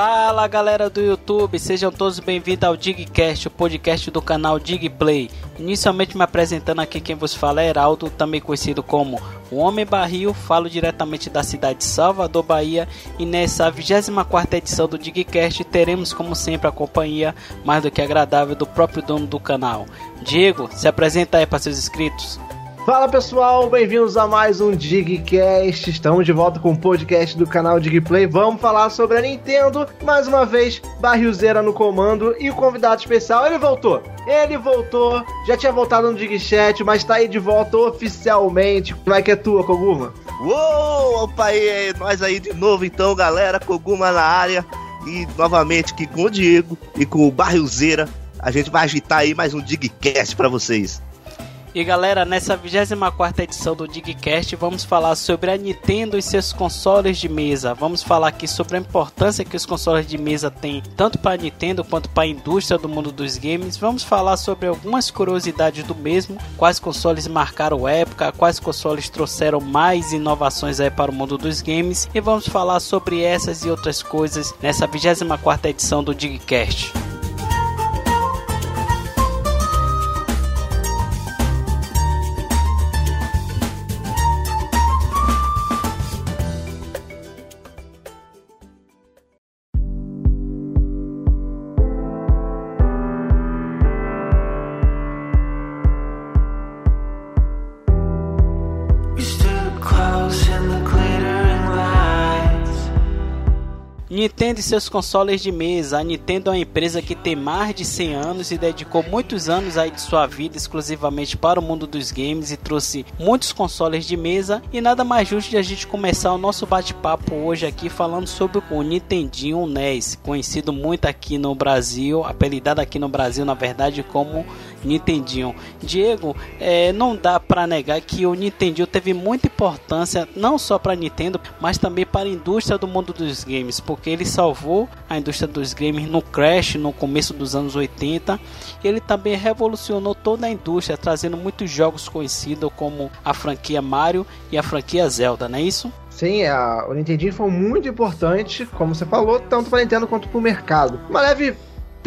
Fala galera do YouTube, sejam todos bem-vindos ao Digcast, o podcast do canal Digplay. Inicialmente me apresentando aqui quem vos fala é Heraldo, também conhecido como o Homem Barril, falo diretamente da cidade de Salvador, Bahia, e nessa 24 edição do Digcast teremos como sempre a companhia mais do que agradável do próprio dono do canal. Diego, se apresenta aí para seus inscritos. Fala pessoal, bem-vindos a mais um Digcast. Estamos de volta com o podcast do canal Digplay. Vamos falar sobre a Nintendo. Mais uma vez, Barrilzeira no comando e o convidado especial, ele voltou. Ele voltou, já tinha voltado no Digchat, mas tá aí de volta oficialmente. Como é que é tua, Koguma? Uou, opa aí, nós aí de novo então, galera. Koguma na área. E novamente aqui com o Diego e com o Barrilzeira. A gente vai agitar aí mais um Digcast para vocês. E galera, nessa 24 edição do Digcast vamos falar sobre a Nintendo e seus consoles de mesa. Vamos falar aqui sobre a importância que os consoles de mesa têm tanto para a Nintendo quanto para a indústria do mundo dos games. Vamos falar sobre algumas curiosidades do mesmo, quais consoles marcaram época, quais consoles trouxeram mais inovações aí para o mundo dos games e vamos falar sobre essas e outras coisas nessa 24 edição do Digcast. Nintendo seus consoles de mesa. A Nintendo é uma empresa que tem mais de 100 anos e dedicou muitos anos aí de sua vida exclusivamente para o mundo dos games e trouxe muitos consoles de mesa. E nada mais justo de a gente começar o nosso bate-papo hoje aqui falando sobre o Nintendinho NES, conhecido muito aqui no Brasil, apelidado aqui no Brasil na verdade como Nintendinho. Diego, é, não dá para negar que o Nintendinho teve muita importância não só para Nintendo, mas também para a indústria do mundo dos games, porque ele salvou a indústria dos games no crash no começo dos anos 80. Ele também revolucionou toda a indústria, trazendo muitos jogos conhecidos como a franquia Mario e a franquia Zelda, não é isso? Sim, a, o Nintendinho foi muito importante, como você falou, tanto para Nintendo quanto para o mercado. Uma leve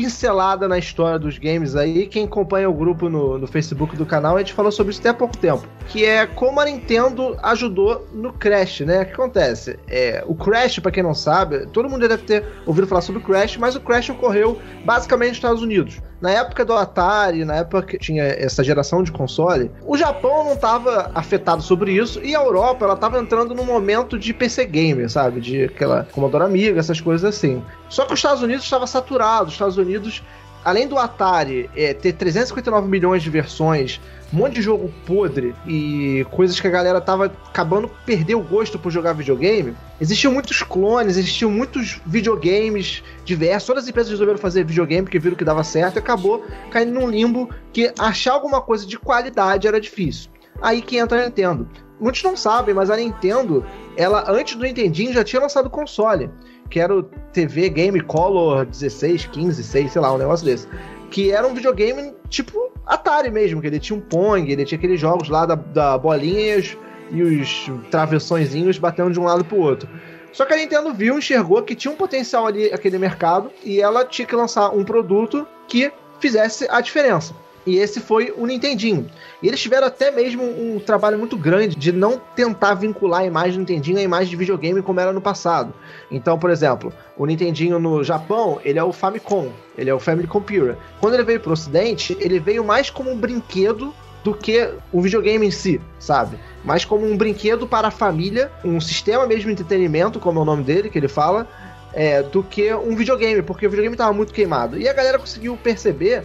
pincelada na história dos games aí. Quem acompanha o grupo no, no Facebook do canal, a gente falou sobre isso até há pouco tempo. Que é como a Nintendo ajudou no Crash, né? O que acontece? É, o Crash, para quem não sabe, todo mundo deve ter ouvido falar sobre o Crash, mas o Crash ocorreu basicamente nos Estados Unidos. Na época do Atari, na época que tinha essa geração de console, o Japão não estava afetado sobre isso e a Europa, ela estava entrando num momento de PC gamer, sabe? De aquela Commodore Amiga, essas coisas assim. Só que os Estados Unidos estava saturado, os Estados Unidos além do Atari é, ter 359 milhões de versões, um monte de jogo podre e coisas que a galera tava acabando perder o gosto por jogar videogame, existiam muitos clones, existiam muitos videogames diversos. Todas as empresas resolveram fazer videogame porque viram que dava certo e acabou caindo num limbo que achar alguma coisa de qualidade era difícil. Aí que entra a Nintendo. Muitos não sabem, mas a Nintendo, ela antes do Nintendinho já tinha lançado console que era o TV Game Color 16, 15, 6, sei lá, um negócio desse. Que era um videogame tipo Atari mesmo, que ele tinha um Pong, ele tinha aqueles jogos lá da, da bolinha e os, e os travessõezinhos batendo de um lado pro outro. Só que a Nintendo viu, enxergou que tinha um potencial ali aquele mercado e ela tinha que lançar um produto que fizesse a diferença. E esse foi o Nintendinho. E eles tiveram até mesmo um trabalho muito grande de não tentar vincular a imagem do Nintendinho à imagem de videogame como era no passado. Então, por exemplo, o Nintendinho no Japão, ele é o Famicom, ele é o Family Computer. Quando ele veio pro ocidente, ele veio mais como um brinquedo do que um videogame em si, sabe? Mais como um brinquedo para a família, um sistema mesmo de entretenimento, como é o nome dele, que ele fala, é, do que um videogame, porque o videogame estava muito queimado. E a galera conseguiu perceber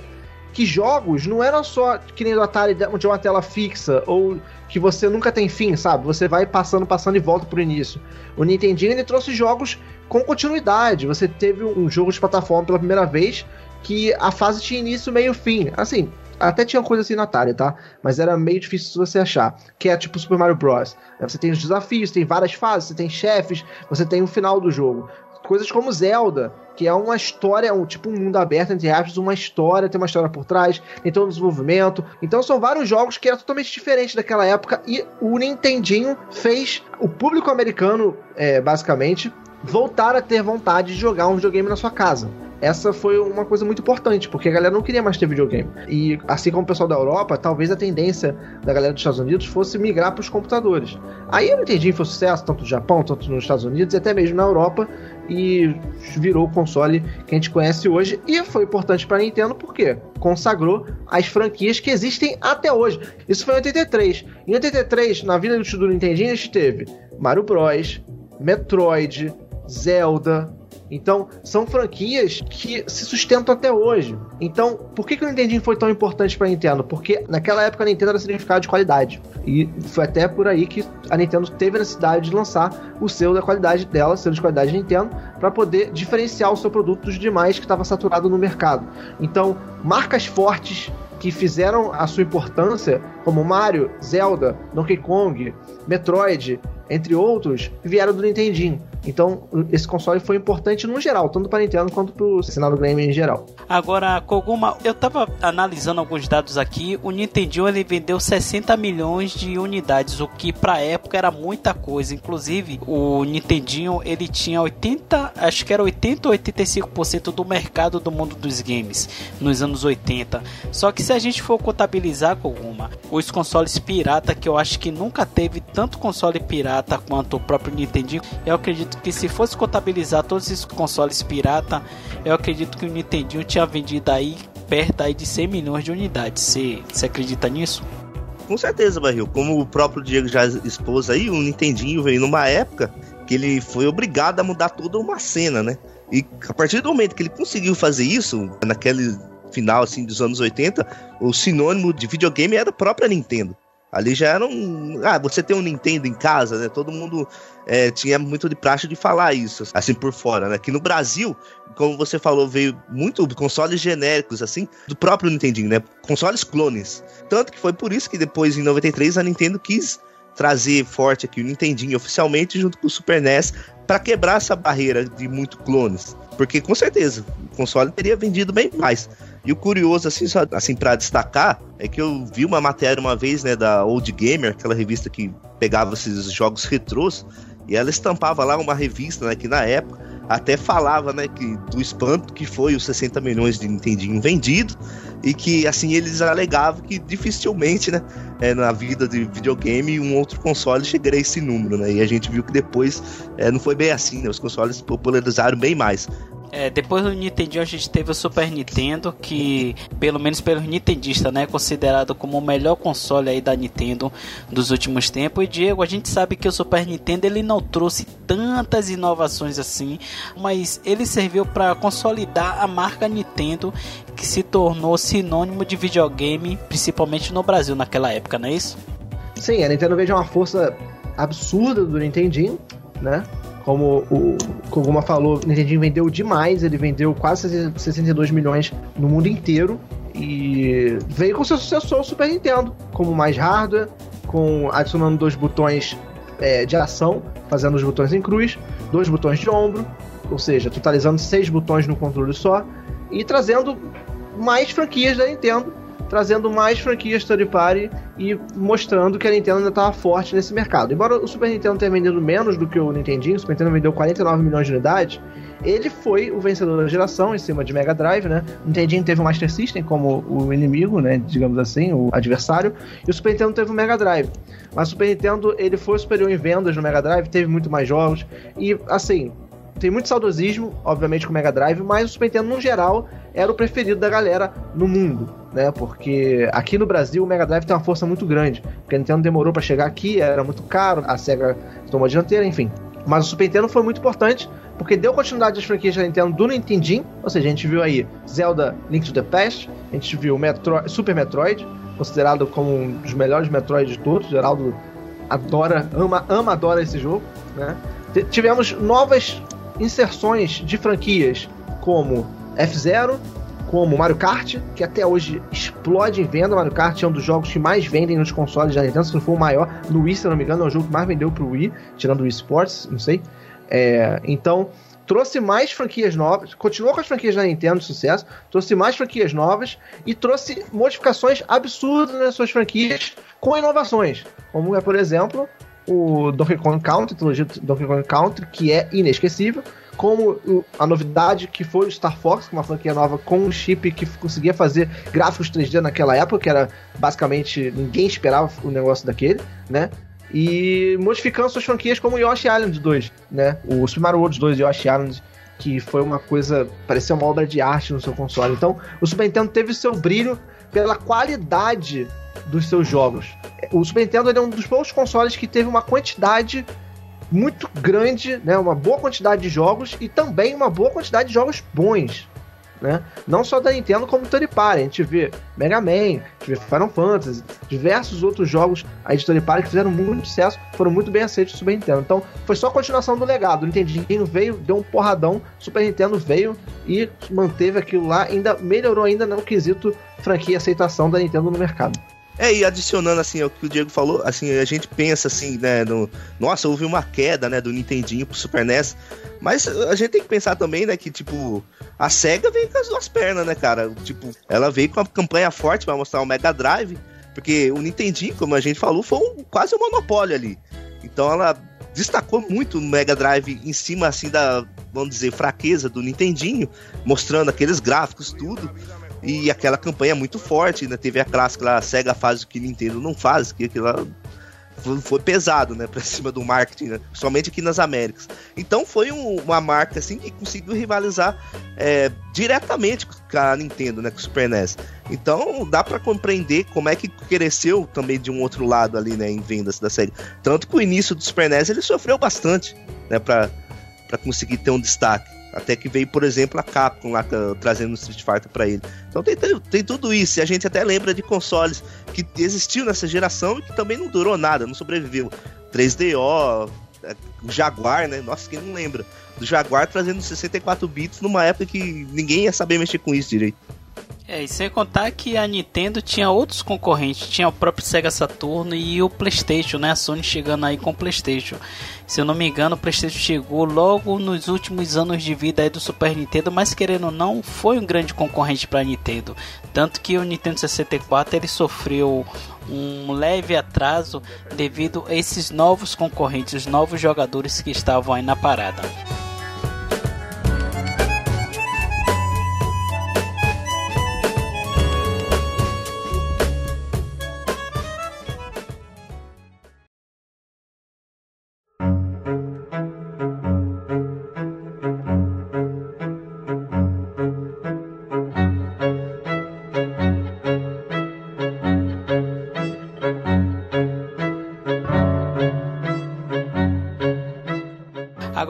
que jogos não eram só que nem do Atari de uma tela fixa ou que você nunca tem fim, sabe? Você vai passando, passando e volta pro início. O Nintendinho ele trouxe jogos com continuidade. Você teve um jogo de plataforma pela primeira vez que a fase tinha início, meio fim. Assim, até tinha coisa assim no Atari, tá? Mas era meio difícil você achar. Que é tipo Super Mario Bros. Você tem os desafios, tem várias fases, você tem chefes, você tem o final do jogo. Coisas como Zelda, que é uma história, um, tipo um mundo aberto, entre aspas, uma história, tem uma história por trás, tem todo o desenvolvimento. Então são vários jogos que eram totalmente diferentes daquela época e o Nintendinho fez o público americano, é, basicamente, voltar a ter vontade de jogar um videogame na sua casa essa foi uma coisa muito importante, porque a galera não queria mais ter videogame. E assim como o pessoal da Europa, talvez a tendência da galera dos Estados Unidos fosse migrar para os computadores. Aí eu entendi foi sucesso, tanto no Japão, tanto nos Estados Unidos e até mesmo na Europa, e virou o console que a gente conhece hoje. E foi importante para a Nintendo porque consagrou as franquias que existem até hoje. Isso foi em 83. Em 83, na vida do Nintendinho, a gente teve Mario Bros, Metroid, Zelda, então, são franquias que se sustentam até hoje. Então, por que, que o Nintendinho foi tão importante para a Nintendo? Porque naquela época a Nintendo era significado de qualidade. E foi até por aí que a Nintendo teve a necessidade de lançar o selo da qualidade dela, selo de qualidade Nintendo, para poder diferenciar o seu produto dos demais que estava saturado no mercado. Então, marcas fortes que fizeram a sua importância, como Mario, Zelda, Donkey Kong, Metroid, entre outros, vieram do Nintendinho. Então, esse console foi importante no geral, tanto para Nintendo quanto para o cenário game em geral. Agora, Koguma, eu tava analisando alguns dados aqui. O Nintendo ele vendeu 60 milhões de unidades, o que para época era muita coisa. Inclusive, o Nintendinho ele tinha 80, acho que era 80 ou 85% do mercado do mundo dos games nos anos 80. Só que se a gente for contabilizar, Koguma, os consoles pirata, que eu acho que nunca teve tanto console pirata quanto o próprio Nintendinho, eu acredito que se fosse contabilizar todos esses consoles pirata, eu acredito que o Nintendo tinha vendido aí perto aí de 100 milhões de unidades. Você acredita nisso? Com certeza, Barril. Como o próprio Diego já expôs aí, o Nintendinho veio numa época que ele foi obrigado a mudar toda uma cena, né? E a partir do momento que ele conseguiu fazer isso, naquele final assim dos anos 80, o sinônimo de videogame era a própria Nintendo. Ali já era um. Ah, você tem um Nintendo em casa, né? Todo mundo é, tinha muito de praxe de falar isso, assim por fora, né? Aqui no Brasil, como você falou, veio muito consoles genéricos, assim, do próprio Nintendinho, né? Consoles clones. Tanto que foi por isso que depois, em 93, a Nintendo quis trazer forte aqui o Nintendinho oficialmente junto com o Super NES para quebrar essa barreira de muito clones. Porque com certeza o console teria vendido bem mais. E o curioso, assim, assim para destacar, é que eu vi uma matéria uma vez, né, da Old Gamer, aquela revista que pegava esses jogos retrôs, e ela estampava lá uma revista, né, que na época até falava, né, que do espanto que foi os 60 milhões de Nintendinho vendido e que assim eles alegavam que dificilmente, né, é, na vida de videogame um outro console chegaria a esse número, né? E a gente viu que depois é, não foi bem assim, né? Os consoles popularizaram bem mais. É, depois do Nintendo a gente teve o Super Nintendo, que pelo menos pelos nintendistas, né, é considerado como o melhor console aí da Nintendo dos últimos tempos. E Diego, a gente sabe que o Super Nintendo ele não trouxe tantas inovações assim, mas ele serviu para consolidar a marca Nintendo, que se tornou sinônimo de videogame, principalmente no Brasil naquela época, não é isso? Sim, a Nintendo veio uma força absurda do Nintendinho, né? Como o Koguma falou, o Nintendo vendeu demais, ele vendeu quase 62 milhões no mundo inteiro e veio com seu sucessor, o Super Nintendo, como mais hardware, com adicionando dois botões é, de ação, fazendo os botões em cruz, dois botões de ombro, ou seja, totalizando seis botões no controle só, e trazendo mais franquias da Nintendo trazendo mais franquias third party e mostrando que a Nintendo ainda estava forte nesse mercado. Embora o Super Nintendo tenha vendido menos do que o Nintendinho, o Super Nintendo vendeu 49 milhões de unidades, ele foi o vencedor da geração em cima de Mega Drive, né? O Nintendinho teve o Master System como o inimigo, né? Digamos assim, o adversário, e o Super Nintendo teve o Mega Drive. Mas o Super Nintendo ele foi superior em vendas no Mega Drive, teve muito mais jogos e assim tem muito saudosismo, obviamente, com o Mega Drive, mas o Super Nintendo, no geral, era o preferido da galera no mundo, né? Porque aqui no Brasil o Mega Drive tem uma força muito grande. Porque a Nintendo demorou para chegar aqui, era muito caro, a Sega tomou a dianteira, enfim. Mas o Super Nintendo foi muito importante porque deu continuidade às franquias da Nintendo do Nintendinho, ou seja, a gente viu aí Zelda Link to the Past, a gente viu Metro Super Metroid, considerado como um dos melhores Metroid de todos, Geraldo adora, ama, ama, adora esse jogo, né? Tivemos novas inserções de franquias como F-Zero, como Mario Kart, que até hoje explode em venda. Mario Kart é um dos jogos que mais vendem nos consoles da Nintendo, se não for o maior. No Wii, se não me engano, é o jogo que mais vendeu pro Wii, tirando o Wii Sports, não sei. É, então, trouxe mais franquias novas, continuou com as franquias da Nintendo de sucesso, trouxe mais franquias novas e trouxe modificações absurdas nas suas franquias com inovações. Como é, por exemplo, o Donkey Kong Country, a trilogia do Donkey Kong Country, que é inesquecível, como a novidade que foi o Star Fox, uma franquia nova com um chip que conseguia fazer gráficos 3D naquela época, que era basicamente ninguém esperava o negócio daquele, né? E modificando suas franquias como Yoshi Island 2, né? O Super Mario World 2 e Yoshi Island que foi uma coisa, parecia uma obra de arte no seu console. Então, o Super Nintendo teve seu brilho pela qualidade dos seus jogos. O Super Nintendo é um dos poucos consoles que teve uma quantidade muito grande, né, uma boa quantidade de jogos e também uma boa quantidade de jogos bons. Né? Não só da Nintendo, como Third Party. A gente vê Mega Man, a gente vê Final Fantasy, diversos outros jogos aí de Third Party que fizeram muito sucesso, foram muito bem aceitos no Super Nintendo. Então, foi só a continuação do legado. O Nintendinho veio, deu um porradão, Super Nintendo veio e manteve aquilo lá, ainda melhorou ainda no quesito franquia e aceitação da Nintendo no mercado. É, e adicionando assim o que o Diego falou, assim, a gente pensa assim, né, no, nossa, houve uma queda, né, do Nintendinho pro Super NES, mas a gente tem que pensar também, né, que tipo, a SEGA veio com as duas pernas, né, cara? Tipo, ela veio com uma campanha forte para mostrar o Mega Drive, porque o Nintendinho, como a gente falou, foi um, quase um monopólio ali. Então ela destacou muito no Mega Drive em cima assim da, vamos dizer, fraqueza do Nintendinho, mostrando aqueles gráficos tudo. E aquela campanha é muito forte, né? Teve a clássica lá, a SEGA faz o que Nintendo não faz, que aquilo foi pesado, né, pra cima do marketing, né? somente aqui nas Américas. Então foi um, uma marca assim que conseguiu rivalizar é, diretamente com a Nintendo, né, com o Super NES. Então dá para compreender como é que cresceu também de um outro lado ali, né, em vendas da série. Tanto que o início do Super NES ele sofreu bastante, né, para para conseguir ter um destaque. Até que veio, por exemplo, a Capcom lá trazendo o Street Fighter para ele. Então tem, tem tudo isso. E a gente até lembra de consoles que existiu nessa geração e que também não durou nada, não sobreviveu. 3DO, é, o Jaguar, né? Nossa, quem não lembra? Do Jaguar trazendo 64 bits numa época que ninguém ia saber mexer com isso direito. É, e sem contar que a Nintendo tinha outros concorrentes, tinha o próprio Sega Saturn e o PlayStation, né? A Sony chegando aí com o PlayStation. Se eu não me engano, o PlayStation chegou logo nos últimos anos de vida aí do Super Nintendo, mas querendo ou não, foi um grande concorrente para a Nintendo. Tanto que o Nintendo 64 ele sofreu um leve atraso devido a esses novos concorrentes, os novos jogadores que estavam aí na parada.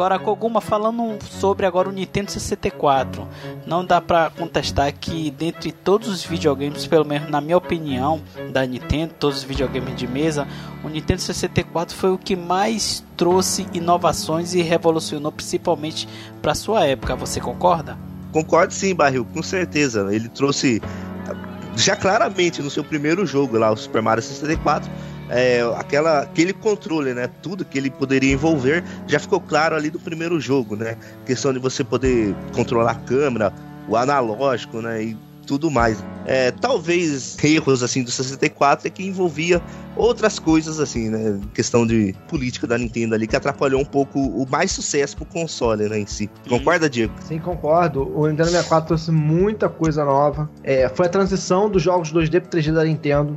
Agora, Koguma, falando sobre agora o Nintendo 64, não dá para contestar que dentre todos os videogames, pelo menos na minha opinião, da Nintendo, todos os videogames de mesa, o Nintendo 64 foi o que mais trouxe inovações e revolucionou principalmente para sua época. Você concorda? Concordo sim, Barril, com certeza. Ele trouxe já claramente no seu primeiro jogo lá, o Super Mario 64, é, aquela, aquele controle, né? Tudo que ele poderia envolver já ficou claro ali do primeiro jogo, né? questão de você poder controlar a câmera, o analógico, né? E tudo mais. É, talvez erros assim do 64 é que envolvia outras coisas assim, né? Questão de política da Nintendo ali que atrapalhou um pouco o mais sucesso pro console, né, em si. Concorda, Diego? Sim, concordo. O Nintendo 64 trouxe muita coisa nova. É, foi a transição dos jogos 2D pro 3D da Nintendo.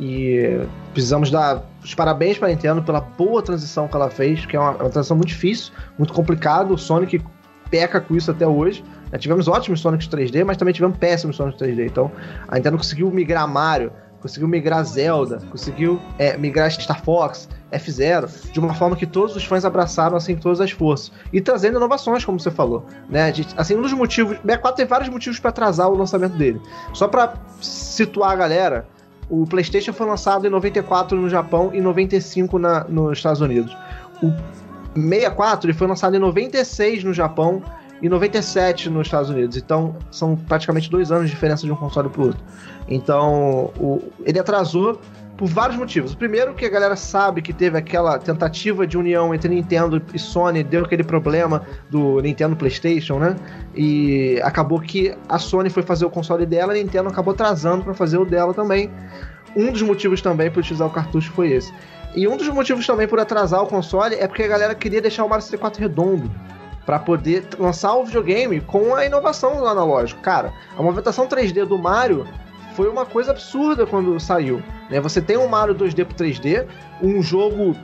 E precisamos dar os parabéns para a Nintendo pela boa transição que ela fez, que é uma, uma transição muito difícil, muito complicado. O Sonic peca com isso até hoje. Tivemos ótimos Sonics 3D, mas também tivemos péssimos Sonics 3D. Então, a Nintendo conseguiu migrar Mario, conseguiu migrar Zelda, conseguiu é, migrar Star Fox, F0, de uma forma que todos os fãs abraçaram assim todas as forças. E trazendo inovações, como você falou. Né? Gente, assim, um dos motivos. 64 tem vários motivos para atrasar o lançamento dele. Só para situar a galera, o PlayStation foi lançado em 94 no Japão e 95 na, nos Estados Unidos. O 64 ele foi lançado em 96 no Japão e 97 nos Estados Unidos. Então são praticamente dois anos de diferença de um console para o outro. Então o, ele atrasou por vários motivos. O primeiro que a galera sabe que teve aquela tentativa de união entre Nintendo e Sony, deu aquele problema do Nintendo PlayStation, né? E acabou que a Sony foi fazer o console dela, a Nintendo acabou atrasando para fazer o dela também. Um dos motivos também para utilizar o cartucho foi esse. E um dos motivos também por atrasar o console é porque a galera queria deixar o Mario 64 redondo para poder lançar o videogame com a inovação do analógico. Cara, a movimentação 3D do Mario foi uma coisa absurda quando saiu. Né? Você tem um Mario 2D pro 3D, um jogo,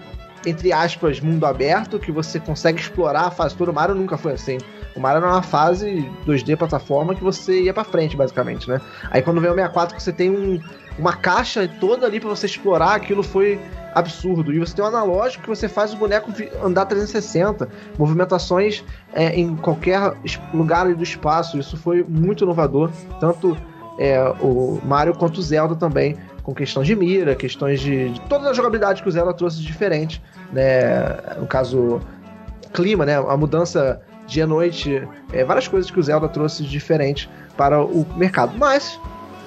entre aspas, mundo aberto, que você consegue explorar a fase toda. O Mario nunca foi assim. O Mario era uma fase 2D plataforma que você ia para frente, basicamente, né? Aí quando vem o 64, que você tem um, uma caixa toda ali para você explorar, aquilo foi absurdo. E você tem um analógico que você faz o boneco andar 360, movimentações é, em qualquer lugar do espaço. Isso foi muito inovador, tanto é, o Mario quanto o Zelda também, com questões de mira, questões de, de toda a jogabilidade que o Zelda trouxe diferente, né? No caso, clima, né? A mudança dia-noite, é, várias coisas que o Zelda trouxe diferente para o mercado. Mas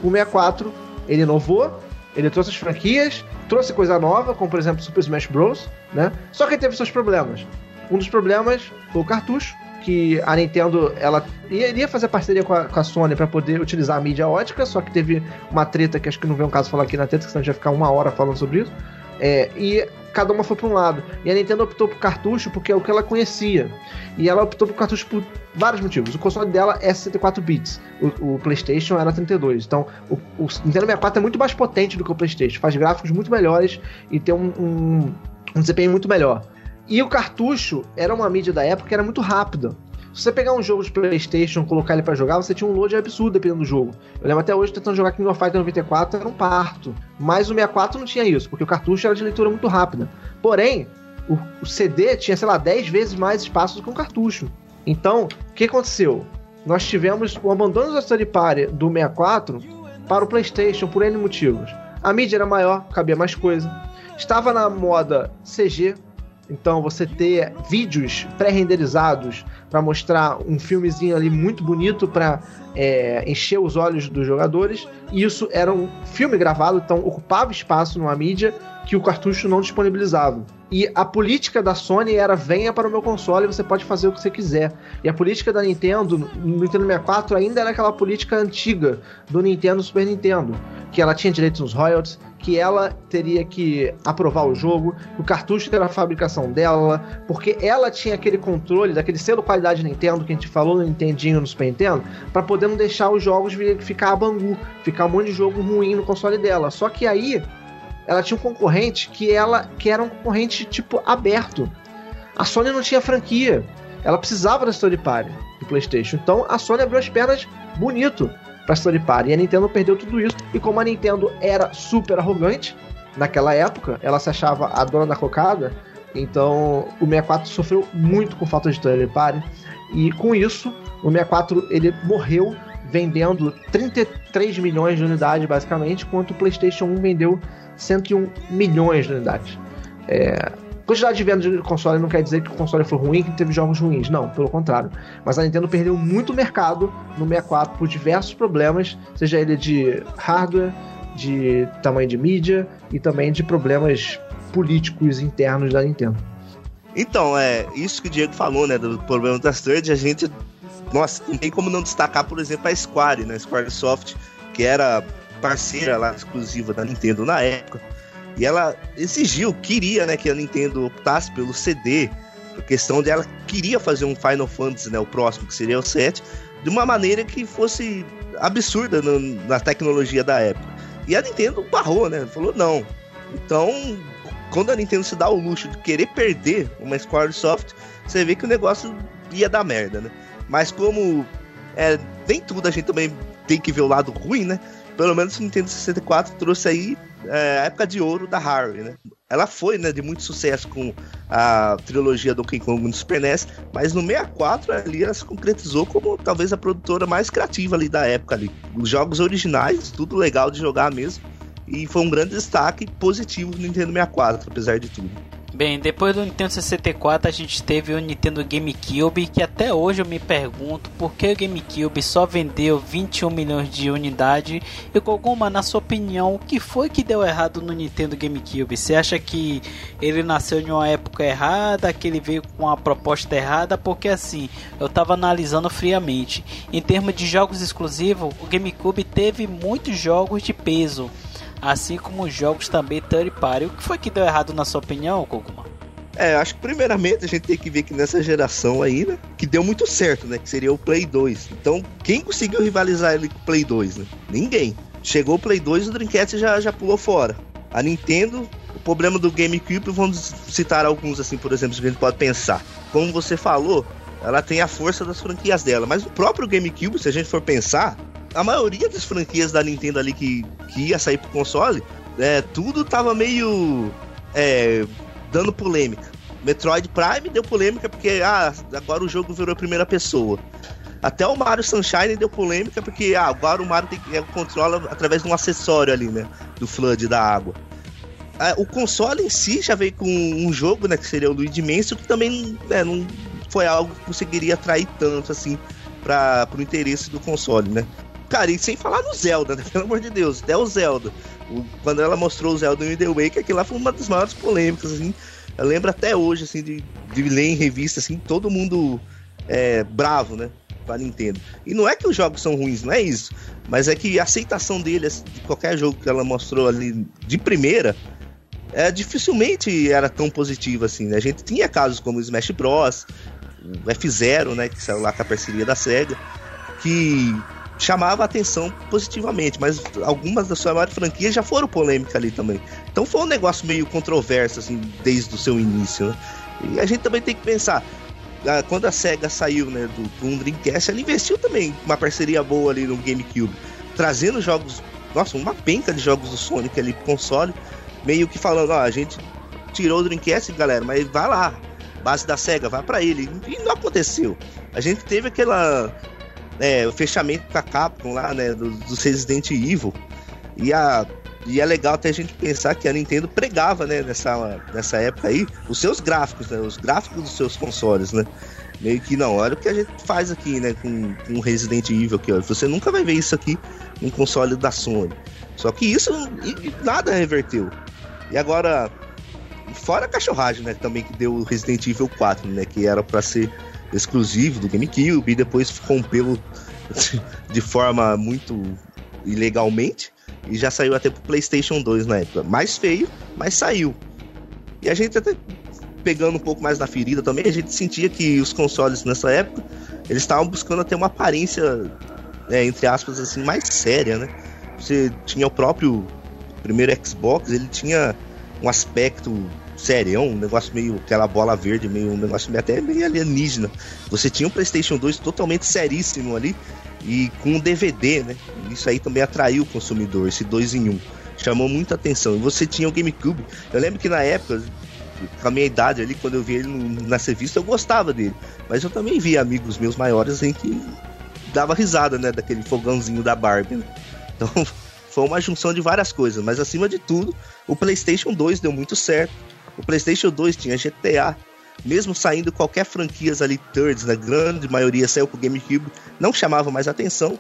o 64 ele inovou, ele trouxe as franquias, trouxe coisa nova, como por exemplo Super Smash Bros. Né? Só que ele teve seus problemas. Um dos problemas foi o cartucho, que a Nintendo ela iria fazer parceria com a, com a Sony para poder utilizar a mídia ótica, só que teve uma treta que acho que não vem um caso falar aqui na treta, senão a gente ficar uma hora falando sobre isso. É, e cada uma foi para um lado. E a Nintendo optou por cartucho porque é o que ela conhecia. E ela optou por cartucho por vários motivos. O console dela é 64 bits, o, o PlayStation era 32. Então, o, o, Nintendo 64 é muito mais potente do que o PlayStation, faz gráficos muito melhores e tem um, um, um desempenho muito melhor. E o cartucho era uma mídia da época que era muito rápida. Se você pegar um jogo de PlayStation, colocar ele para jogar, você tinha um load absurdo dependendo do jogo. Eu lembro até hoje tentando jogar King of Fighters 94 era um parto. Mas o 64 não tinha isso, porque o cartucho era de leitura muito rápida. Porém, o, o CD tinha, sei lá, 10 vezes mais espaço do que um cartucho. Então, o que aconteceu? Nós tivemos o abandono da Study Party do 64 para o PlayStation por N motivos. A mídia era maior, cabia mais coisa. Estava na moda CG, então você ter vídeos pré-renderizados para mostrar um filmezinho ali muito bonito para é, encher os olhos dos jogadores. E isso era um filme gravado, então ocupava espaço numa mídia que o cartucho não disponibilizava. E a política da Sony era venha para o meu console e você pode fazer o que você quiser. E a política da Nintendo, no Nintendo 64, ainda era aquela política antiga do Nintendo Super Nintendo, que ela tinha direitos nos royalties, que ela teria que aprovar o jogo, o cartucho era a fabricação dela, porque ela tinha aquele controle daquele selo qualidade Nintendo que a gente falou no Nintendinho no Super Nintendo, para poder não deixar os jogos ficar a bangu, ficar um monte de jogo ruim no console dela. Só que aí ela tinha um concorrente que ela que era um concorrente tipo aberto. A Sony não tinha franquia. Ela precisava da Story Party do PlayStation. Então a Sony abriu as pernas bonito para Story Party. E a Nintendo perdeu tudo isso. E como a Nintendo era super arrogante naquela época, ela se achava a dona da cocada. Então o 64 sofreu muito com falta de Story Party. E com isso, o 64 ele morreu vendendo 33 milhões de unidades basicamente, enquanto o PlayStation 1 vendeu 101 milhões de unidades. É, quantidade de vendas de console não quer dizer que o console foi ruim, que teve jogos ruins. Não, pelo contrário. Mas a Nintendo perdeu muito mercado no 64 por diversos problemas, seja ele de hardware, de tamanho de mídia e também de problemas políticos internos da Nintendo. Então, é isso que o Diego falou, né, do problema das thirds, a gente nossa, não tem como não destacar, por exemplo, a Square, né, Squaresoft, que era parceira lá exclusiva da Nintendo na época. E ela exigiu, queria, né, que a Nintendo optasse pelo CD. A questão dela queria fazer um Final Fantasy, né, o próximo, que seria o 7, de uma maneira que fosse absurda no, na tecnologia da época. E a Nintendo barrou, né? Falou não. Então, quando a Nintendo se dá o luxo de querer perder uma Squaresoft, você vê que o negócio ia dar merda, né? Mas como é, nem tudo a gente também tem que ver o lado ruim, né? Pelo menos o Nintendo 64 trouxe aí é, a época de ouro da Harry, né? Ela foi, né, de muito sucesso com a trilogia do King Kong no Super NES, mas no 64 ali ela se concretizou como talvez a produtora mais criativa ali da época ali. Os jogos originais, tudo legal de jogar mesmo, e foi um grande destaque positivo do Nintendo 64, apesar de tudo. Bem, depois do Nintendo 64 a gente teve o Nintendo GameCube, que até hoje eu me pergunto por que o GameCube só vendeu 21 milhões de unidades. E Koguma, na sua opinião, o que foi que deu errado no Nintendo GameCube? Você acha que ele nasceu em uma época errada, que ele veio com uma proposta errada? Porque assim, eu estava analisando friamente. Em termos de jogos exclusivos, o GameCube teve muitos jogos de peso assim como jogos também third party. O que foi que deu errado na sua opinião, Kokuma? É, acho que primeiramente a gente tem que ver que nessa geração aí, né, que deu muito certo, né, que seria o Play 2. Então, quem conseguiu rivalizar ele com o Play 2, né? Ninguém. Chegou o Play 2 e o Dreamcast já, já pulou fora. A Nintendo, o problema do GameCube, vamos citar alguns assim, por exemplo, que a gente pode pensar. Como você falou, ela tem a força das franquias dela, mas o próprio GameCube, se a gente for pensar, a maioria das franquias da Nintendo ali que, que ia sair pro console, é, tudo tava meio é, dando polêmica. Metroid Prime deu polêmica porque ah, agora o jogo virou primeira pessoa. Até o Mario Sunshine deu polêmica porque ah, agora o Mario tem, é, controla através de um acessório ali, né? Do Flood da água. Ah, o console em si já veio com um jogo, né? Que seria o Luigi Mansion, que também né, não foi algo que conseguiria atrair tanto assim para o interesse do console, né? Cara, e sem falar no Zelda, né? Pelo amor de Deus, até o Zelda. O, quando ela mostrou o Zelda no The Wake, aquilo lá foi uma das maiores polêmicas, assim. Eu lembro até hoje, assim, de, de ler em revista, assim, todo mundo é, bravo, né? Pra Nintendo. E não é que os jogos são ruins, não é isso. Mas é que a aceitação dele, assim, de qualquer jogo que ela mostrou ali de primeira, é, dificilmente era tão positiva assim. Né? A gente tinha casos como o Smash Bros, o F-Zero, né? Que saiu lá com a parceria da SEGA, que chamava a atenção positivamente, mas algumas das suas maiores franquias já foram polêmicas ali também. Então foi um negócio meio controverso, assim, desde o seu início, né? E a gente também tem que pensar, ah, quando a SEGA saiu, né, do, do Dreamcast, ela investiu também uma parceria boa ali no GameCube, trazendo jogos, nossa, uma penca de jogos do Sonic ali pro console, meio que falando, ó, a gente tirou o Dreamcast, galera, mas vai lá, base da SEGA, vai para ele. E não aconteceu. A gente teve aquela é, o fechamento com a Capcom lá, né, dos, Resident Evil. E, a, e é legal até a gente pensar que a Nintendo pregava, né, nessa, nessa época aí, os seus gráficos, né, os gráficos dos seus consoles, né. Meio que não, olha o que a gente faz aqui, né, com, com Resident Evil aqui. Você nunca vai ver isso aqui em console da Sony. Só que isso nada reverteu. E agora, fora a cachorragem, né, também que deu o Resident Evil 4, né, que era para ser exclusivo do GameCube e depois rompeu de forma muito ilegalmente e já saiu até pro PlayStation 2 na época. Mais feio, mas saiu. E a gente até pegando um pouco mais na ferida também, a gente sentia que os consoles nessa época eles estavam buscando até uma aparência, é, entre aspas, assim, mais séria, né? Você tinha o próprio primeiro Xbox, ele tinha um aspecto serião, um negócio meio aquela bola verde, meio um negócio meio, até meio alienígena. Você tinha um PlayStation 2 totalmente seríssimo ali e com DVD, né? Isso aí também atraiu o consumidor, esse dois em um. Chamou muita atenção. E você tinha o GameCube. Eu lembro que na época, com a minha idade ali, quando eu vi ele na revista, eu gostava dele. Mas eu também vi amigos meus maiores em que dava risada, né? Daquele fogãozinho da Barbie. Né? Então foi uma junção de várias coisas. Mas acima de tudo, o PlayStation 2 deu muito certo. O PlayStation 2 tinha GTA. Mesmo saindo qualquer franquias ali thirds, na grande maioria saiu pro GameCube, não chamava mais atenção.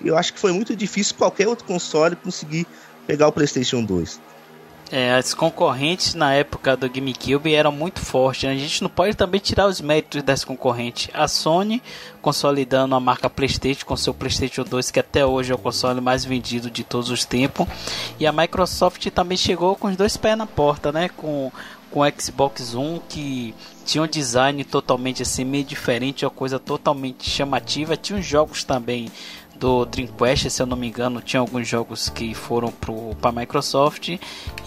E eu acho que foi muito difícil qualquer outro console conseguir pegar o PlayStation 2. É, as concorrentes na época do GameCube eram muito fortes. Né? A gente não pode também tirar os méritos das concorrentes. A Sony consolidando a marca PlayStation com seu PlayStation 2, que até hoje é o console mais vendido de todos os tempos. E a Microsoft também chegou com os dois pés na porta, né? Com com o Xbox One que tinha um design totalmente assim meio diferente, uma coisa totalmente chamativa. Tinha jogos também do Dreamcast, se eu não me engano, tinha alguns jogos que foram para a Microsoft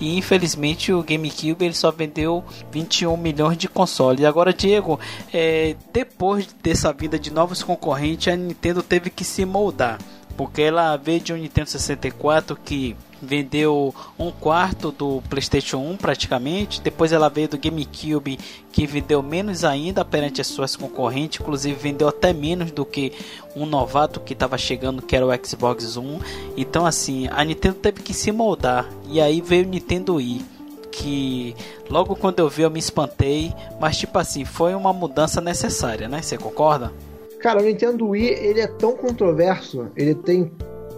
e infelizmente o GameCube ele só vendeu 21 milhões de consoles. Agora, Diego, é, depois dessa vida de novos concorrentes, a Nintendo teve que se moldar, porque ela veio de um Nintendo 64 que vendeu um quarto do PlayStation 1 praticamente. Depois ela veio do GameCube, que vendeu menos ainda perante as suas concorrentes, inclusive vendeu até menos do que um novato que estava chegando, que era o Xbox One. Então, assim, a Nintendo teve que se moldar. E aí veio o Nintendo Wii que logo quando eu vi eu me espantei, mas tipo assim, foi uma mudança necessária, né? Você concorda? Cara, o Nintendo Wii, ele é tão controverso, ele tem...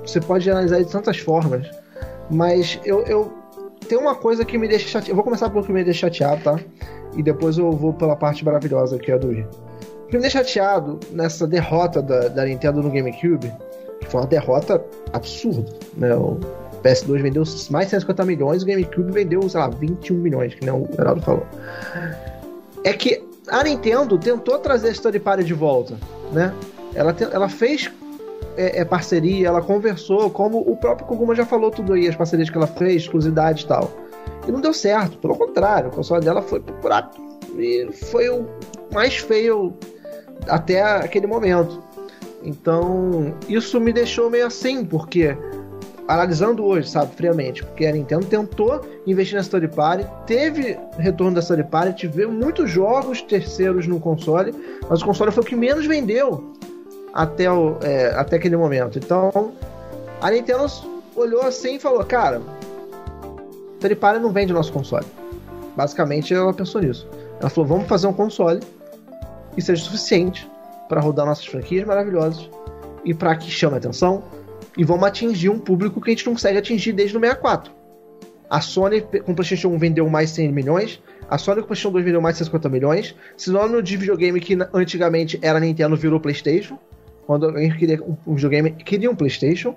Você pode analisar de tantas formas, mas eu, eu... Tem uma coisa que me deixa chateado. Eu vou começar pelo que me deixa chateado, tá? E depois eu vou pela parte maravilhosa que é a do Wii. O que me deixa chateado nessa derrota da, da Nintendo no GameCube, que foi uma derrota absurda, né? O PS2 vendeu mais de 150 milhões, o GameCube vendeu, sei lá, 21 milhões, que nem o Geraldo falou. É que a Nintendo tentou trazer a Story Party de volta, né? Ela, te, ela fez é, é, parceria, ela conversou, como o próprio Koguma já falou tudo aí, as parcerias que ela fez, exclusividade e tal. E não deu certo, pelo contrário, o console dela foi procurado e foi o mais feio até aquele momento. Então, isso me deixou meio assim, porque analisando hoje, sabe, friamente, porque a Nintendo tentou investir na Story Party, teve retorno da Story Party, tivemos muitos jogos terceiros no console, mas o console foi o que menos vendeu até, o, é, até aquele momento. Então, a Nintendo olhou assim e falou: Cara, Story Party não vende nosso console. Basicamente, ela pensou nisso. Ela falou: Vamos fazer um console que seja suficiente para rodar nossas franquias maravilhosas e para que chame atenção e vamos atingir um público que a gente não consegue atingir desde o 64. A Sony com o PlayStation 1 vendeu mais 100 milhões, a Sony com o PlayStation 2 vendeu mais 150 milhões. Sinônimo de videogame que antigamente era Nintendo virou PlayStation. Quando alguém queria um videogame, queria um PlayStation.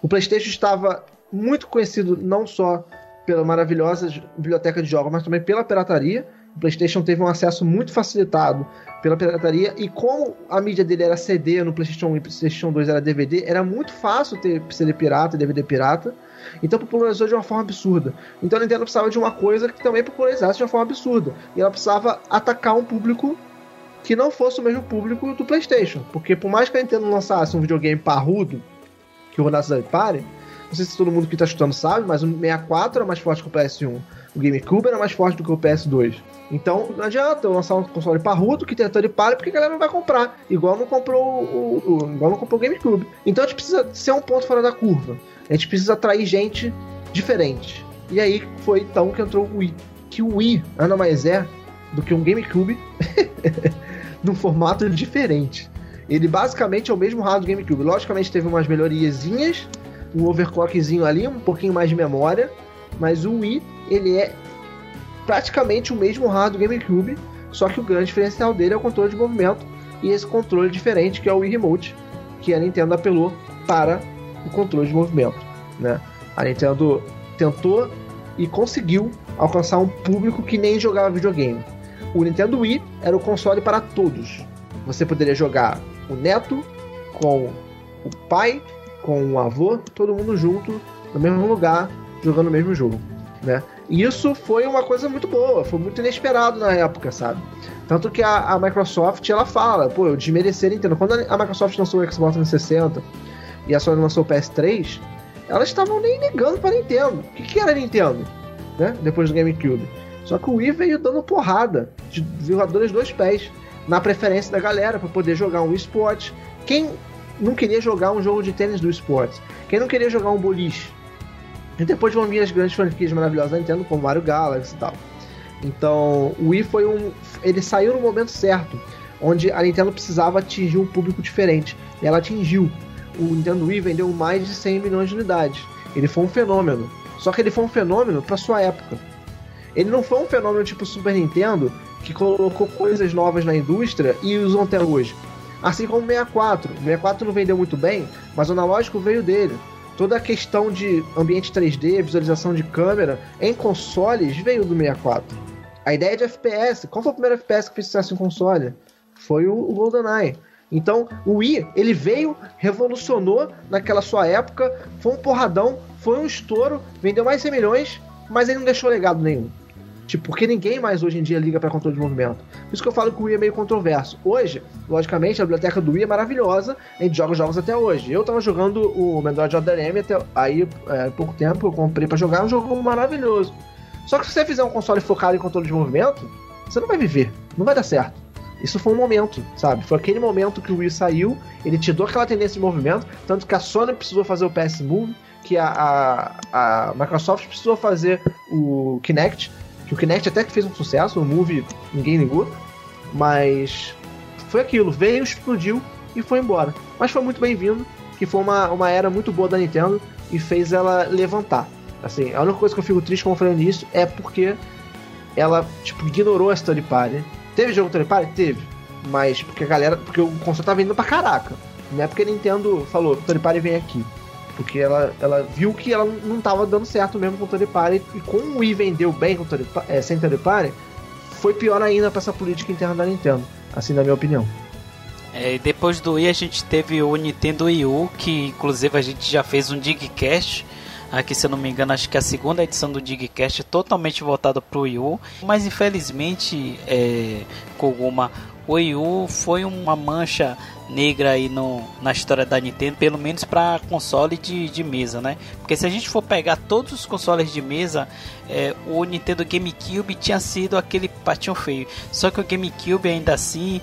O PlayStation estava muito conhecido não só pela maravilhosa biblioteca de jogos, mas também pela pirataria. O PlayStation teve um acesso muito facilitado pela pirataria e como a mídia dele era CD no PlayStation 1 e PlayStation 2 era DVD, era muito fácil ter CD pirata, DVD pirata. Então popularizou de uma forma absurda. Então a Nintendo precisava de uma coisa que também popularizasse de uma forma absurda. E ela precisava atacar um público que não fosse o mesmo público do PlayStation. Porque por mais que a Nintendo lançasse um videogame parrudo que rodasse da Party, não sei se todo mundo que está escutando sabe, mas o 64 era mais forte que o PS1. O GameCube era mais forte do que o PS2. Então não adianta eu lançar um console parrudo que tem de palha porque a galera não vai comprar. Igual não comprou o, o, igual não comprou o GameCube. Então a gente precisa ser um ponto fora da curva. A gente precisa atrair gente diferente. E aí foi então que entrou o Wii. Que o Wii nada mais é do que um GameCube num formato diferente. Ele basicamente é o mesmo hardware do GameCube. Logicamente teve umas melhoriazinhas, um overclockzinho ali, um pouquinho mais de memória, mas o Wii ele é praticamente o mesmo hardware do GameCube, só que o grande diferencial dele é o controle de movimento e esse controle diferente que é o Wii Remote, que a Nintendo apelou para o controle de movimento, né? A Nintendo tentou e conseguiu alcançar um público que nem jogava videogame. O Nintendo Wii era o console para todos. Você poderia jogar o neto com o pai, com o avô, todo mundo junto no mesmo lugar, jogando o mesmo jogo, né? isso foi uma coisa muito boa, foi muito inesperado na época, sabe? Tanto que a, a Microsoft, ela fala, pô, eu desmereci a Nintendo. Quando a, Microsoft lançou o Xbox 360 e a Sony lançou o PS3, elas estavam nem ligando pra Nintendo. O que, que era Nintendo? Né? Depois do GameCube. Só que o Wii veio dando porrada de jogadores dois pés na preferência da galera para poder jogar um esporte. Quem não queria jogar um jogo de tênis do esporte? Quem não queria jogar um boliche? E depois vão vir as grandes franquias maravilhosas da Nintendo, como Mario Galaxy e tal. Então, o Wii foi um. Ele saiu no momento certo, onde a Nintendo precisava atingir um público diferente. E ela atingiu. O Nintendo Wii vendeu mais de 100 milhões de unidades. Ele foi um fenômeno. Só que ele foi um fenômeno para sua época. Ele não foi um fenômeno tipo Super Nintendo, que colocou coisas novas na indústria e usam até hoje. Assim como o 64. O 64 não vendeu muito bem, mas o analógico veio dele toda a questão de ambiente 3D, visualização de câmera em consoles veio do 64. A ideia de FPS, qual foi o primeiro FPS que fez sucesso em console? Foi o, o GoldenEye. Então, o Wii, ele veio, revolucionou naquela sua época, foi um porradão, foi um estouro, vendeu mais de 100 milhões, mas ele não deixou legado nenhum. Tipo, porque ninguém mais hoje em dia liga para controle de movimento. Por isso que eu falo que o Wii é meio controverso. Hoje, logicamente, a biblioteca do Wii é maravilhosa, a gente joga jogos até hoje. Eu tava jogando o Metroid Other até aí, é, pouco tempo, eu comprei para jogar, é um jogo maravilhoso. Só que se você fizer um console focado em controle de movimento, você não vai viver, não vai dar certo. Isso foi um momento, sabe? Foi aquele momento que o Wii saiu, ele te deu aquela tendência de movimento, tanto que a Sony precisou fazer o PS Move, que a, a, a Microsoft precisou fazer o Kinect, que o Kinect até que fez um sucesso, o Move ninguém ligou, mas foi aquilo, veio, explodiu e foi embora. Mas foi muito bem-vindo, que foi uma, uma era muito boa da Nintendo e fez ela levantar. Assim, a única coisa que eu fico triste, como eu falei é porque ela, tipo, ignorou a Study Party. Teve jogo Study Party? Teve. Mas porque a galera. Porque o console tava indo pra caraca. Não é porque a Nintendo falou, Study Party vem aqui. Porque ela, ela viu que ela não tava dando certo mesmo com o Third Party. E como o Wii vendeu bem com Third, é, sem Third Party, foi pior ainda pra essa política interna da Nintendo. Assim, na minha opinião. É, depois do Wii a gente teve o Nintendo Wii U, que inclusive a gente já fez um Digcast. Aqui, se eu não me engano, acho que é a segunda edição do Digcast é totalmente voltada para o Wii U. Mas infelizmente, é, Koguma, o Wii U foi uma mancha negra aí no, na história da Nintendo, pelo menos para console de, de mesa, né? Porque se a gente for pegar todos os consoles de mesa, é, o Nintendo GameCube tinha sido aquele patinho feio. Só que o GameCube ainda assim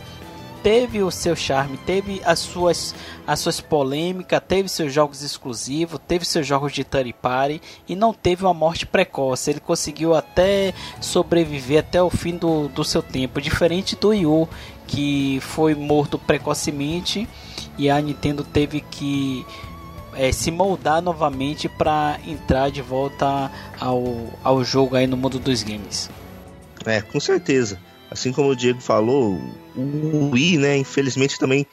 teve o seu charme, teve as suas, as suas polêmicas, teve seus jogos exclusivos, teve seus jogos de third party e não teve uma morte precoce. Ele conseguiu até sobreviver até o fim do, do seu tempo, diferente do Wii U, que foi morto precocemente e a Nintendo teve que é, se moldar novamente para entrar de volta ao, ao jogo aí no mundo dos games. É, com certeza. Assim como o Diego falou, o Wii, né, infelizmente também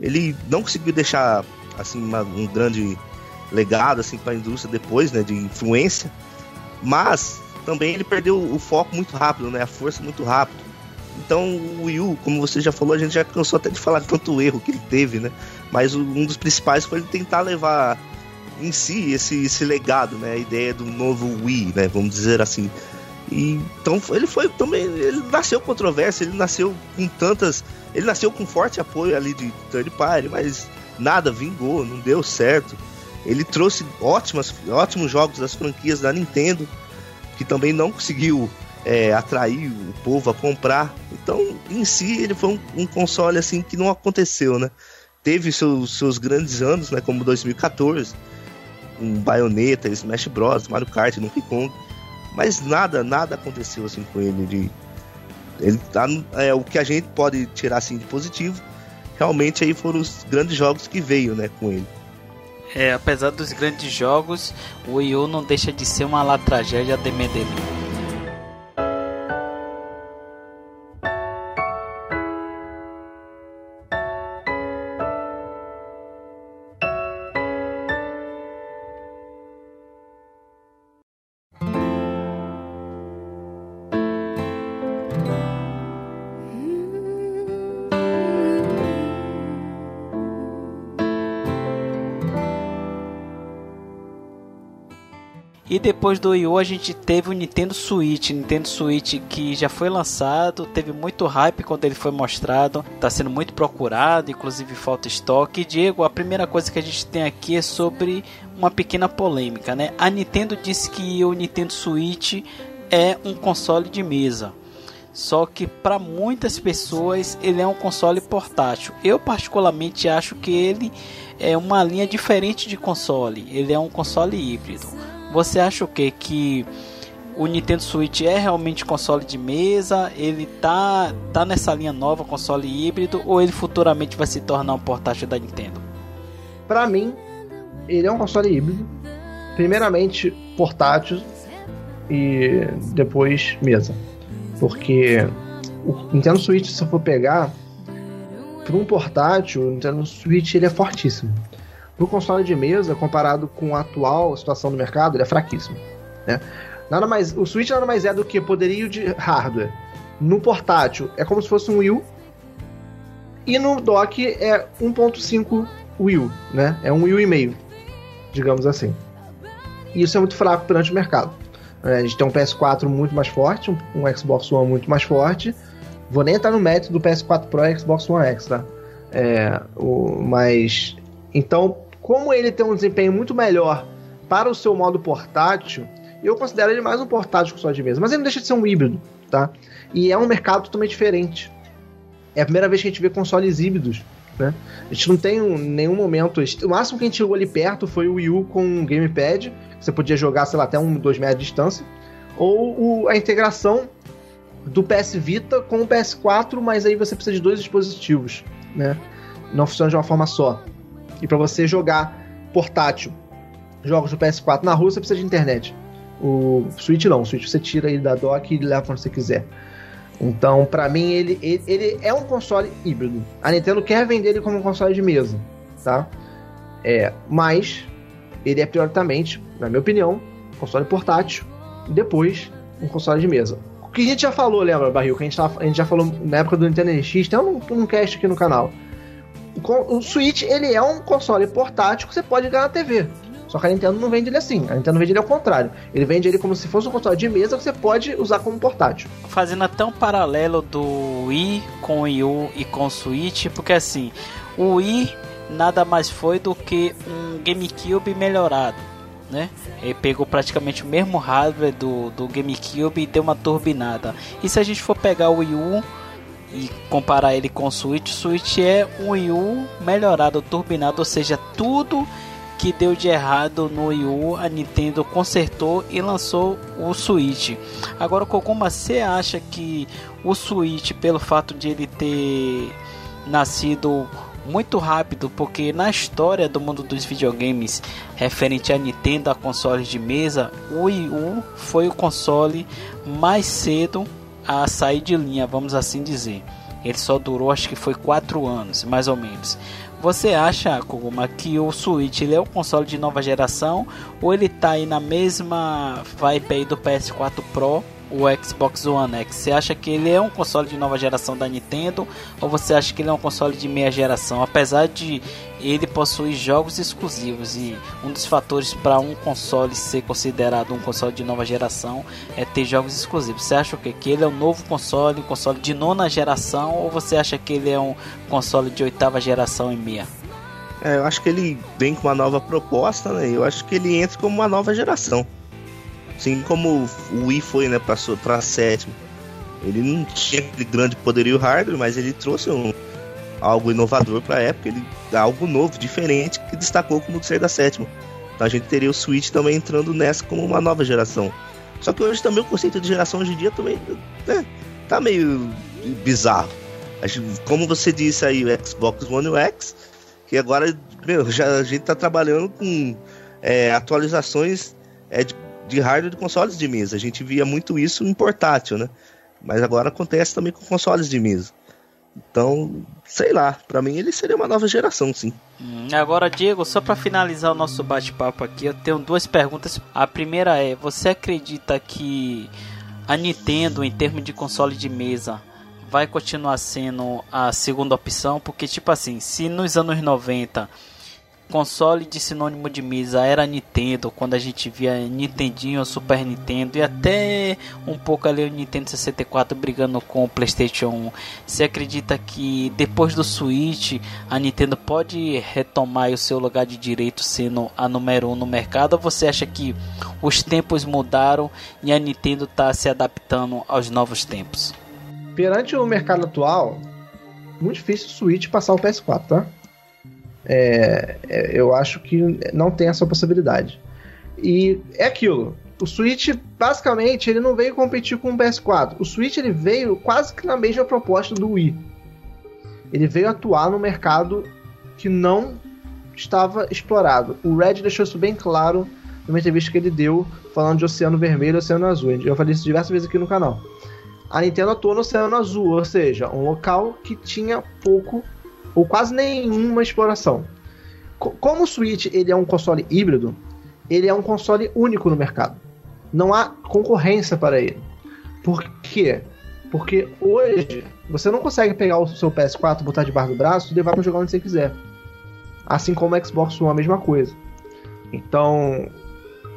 ele não conseguiu deixar assim uma, um grande legado assim para a indústria depois, né, de influência, mas também ele perdeu o foco muito rápido, né, a força muito rápido. Então o Wii U, como você já falou, a gente já cansou até de falar tanto erro que ele teve, né? Mas um dos principais foi ele tentar levar em si esse, esse legado, né? A ideia do novo Wii, né? Vamos dizer assim. E, então ele foi também. Ele nasceu controverso, ele nasceu com tantas. Ele nasceu com forte apoio ali de third party, mas nada vingou, não deu certo. Ele trouxe ótimas, ótimos jogos das franquias da Nintendo, que também não conseguiu é, atrair o povo a comprar. Então, em si, ele foi um, um console assim que não aconteceu, né? Teve seus, seus grandes anos, né? Como 2014, um Bayonetta, Smash Bros, Mario Kart, Donkey Kong mas nada, nada aconteceu assim com ele. De, ele tá, é, o que a gente pode tirar assim de positivo, realmente aí foram os grandes jogos que veio, né, com ele. É, apesar dos grandes jogos, o Wii U não deixa de ser uma lá tragédia de Medellín. E depois do Wii U a gente teve o Nintendo Switch, Nintendo Switch que já foi lançado, teve muito hype quando ele foi mostrado, está sendo muito procurado, inclusive falta estoque. Diego, a primeira coisa que a gente tem aqui é sobre uma pequena polêmica, né? A Nintendo disse que o Nintendo Switch é um console de mesa. Só que para muitas pessoas ele é um console portátil. Eu particularmente acho que ele é uma linha diferente de console. Ele é um console híbrido. Você acha o que? Que o Nintendo Switch é realmente console de mesa? Ele tá, tá nessa linha nova, console híbrido, ou ele futuramente vai se tornar um portátil da Nintendo? Para mim, ele é um console híbrido. Primeiramente portátil e depois mesa. Porque o Nintendo Switch, se eu for pegar, para um portátil, o Nintendo Switch ele é fortíssimo no console de mesa, comparado com a atual situação do mercado, ele é fraquíssimo. Né? Nada mais, o Switch nada mais é do que poderio de hardware. No portátil é como se fosse um Wii U. E no dock é 1.5 Wii U, né? É um Wii U e meio, digamos assim. E isso é muito fraco perante o mercado. É, a gente tem um PS4 muito mais forte, um, um Xbox One muito mais forte. Vou nem entrar no mérito do PS4 Pro e Xbox One X, tá? É, o, mas então, como ele tem um desempenho muito melhor para o seu modo portátil, eu considero ele mais um portátil que só de mesa. Mas ele não deixa de ser um híbrido, tá? E é um mercado totalmente diferente. É a primeira vez que a gente vê consoles híbridos Né? A gente não tem um, nenhum momento. O máximo que a gente chegou ali perto foi o Wii U com um gamepad. Você podia jogar, sei lá, até um, dois metros de distância. Ou o, a integração do PS Vita com o PS4, mas aí você precisa de dois dispositivos, né? Não funciona de uma forma só. E para você jogar portátil jogos do PS4 na rua, você precisa de internet. O Switch não, o Switch você tira ele da dock e leva quando você quiser. Então, para mim, ele, ele, ele, é um console híbrido. A Nintendo quer vender ele como um console de mesa, tá? É, mas ele é prioritariamente, na minha opinião, um console portátil depois um console de mesa. O que a gente já falou, lembra, Barril? Que a gente, tava, a gente já falou na época do Nintendo NX, tem um, um cast aqui no canal. O, Switch, ele é um console portátil que você pode ligar na TV. Só que a Nintendo não vende ele assim. A Nintendo vende ele ao contrário. Ele vende ele como se fosse um console de mesa que você pode usar como portátil. Fazendo até um paralelo do Wii com o Wii e com o Switch, porque assim, o Wii nada mais foi do que um GameCube melhorado. Né? Ele pegou praticamente o mesmo hardware do, do GameCube e deu uma turbinada. E se a gente for pegar o Wii U e comparar ele com o Switch, o Switch é um Wii U melhorado, turbinado, ou seja, tudo que deu de errado no Wii U, a Nintendo consertou e lançou o Switch. Agora, Koguma, você acha que o Switch, pelo fato de ele ter nascido muito rápido, porque na história do mundo dos videogames referente a Nintendo a consoles de mesa, o Wii U foi o console mais cedo a sair de linha, vamos assim dizer. Ele só durou acho que foi 4 anos, mais ou menos. Você acha, Koguma, que o Switch ele é um console de nova geração ou ele tá aí na mesma vibe aí do PS4 Pro o Xbox One X? Você acha que ele é um console de nova geração da Nintendo ou você acha que ele é um console de meia geração? Apesar de ele possuir jogos exclusivos e um dos fatores para um console ser considerado um console de nova geração é ter jogos exclusivos. Você acha que, que ele é um novo console, um console de nona geração ou você acha que ele é um console de oitava geração e meia? É, eu acho que ele vem com uma nova proposta, né? Eu acho que ele entra como uma nova geração. Assim como o Wii foi, né, para sétimo. Ele não tinha grande poderio hardware, mas ele trouxe um, algo inovador para a época, ele algo novo, diferente, que destacou como ser da sétima. Então a gente teria o Switch também entrando nessa como uma nova geração. Só que hoje também o conceito de geração hoje em dia também né, tá meio bizarro. Como você disse aí, o Xbox One X, que agora meu, já, a gente tá trabalhando com é, atualizações é, de de hardware de consoles de mesa. A gente via muito isso em portátil, né? Mas agora acontece também com consoles de mesa. Então, sei lá, para mim ele seria uma nova geração, sim. Hum, agora, Diego, só para finalizar o nosso bate-papo aqui, eu tenho duas perguntas. A primeira é: você acredita que a Nintendo, em termos de console de mesa, vai continuar sendo a segunda opção? Porque, tipo assim, se nos anos 90 console de sinônimo de mesa era Nintendo, quando a gente via Nintendinho, Super Nintendo e até um pouco ali o Nintendo 64 brigando com o PlayStation 1. Você acredita que depois do Switch a Nintendo pode retomar o seu lugar de direito sendo a número 1 um no mercado? Ou você acha que os tempos mudaram e a Nintendo está se adaptando aos novos tempos? Perante o mercado atual, muito difícil o Switch passar o PS4, tá? É, é, eu acho que não tem essa possibilidade. E é aquilo. O Switch, basicamente, ele não veio competir com o PS4. O Switch ele veio quase que na mesma proposta do Wii. Ele veio atuar no mercado que não estava explorado. O Red deixou isso bem claro numa entrevista que ele deu falando de Oceano Vermelho e Oceano Azul. Eu falei isso diversas vezes aqui no canal. A Nintendo atuou no Oceano Azul, ou seja, um local que tinha pouco ou quase nenhuma exploração. Como o Switch ele é um console híbrido, ele é um console único no mercado. Não há concorrência para ele. Por quê? Porque hoje você não consegue pegar o seu PS4, botar debaixo do braço e levar para jogar onde você quiser. Assim como o Xbox One, a mesma coisa. Então,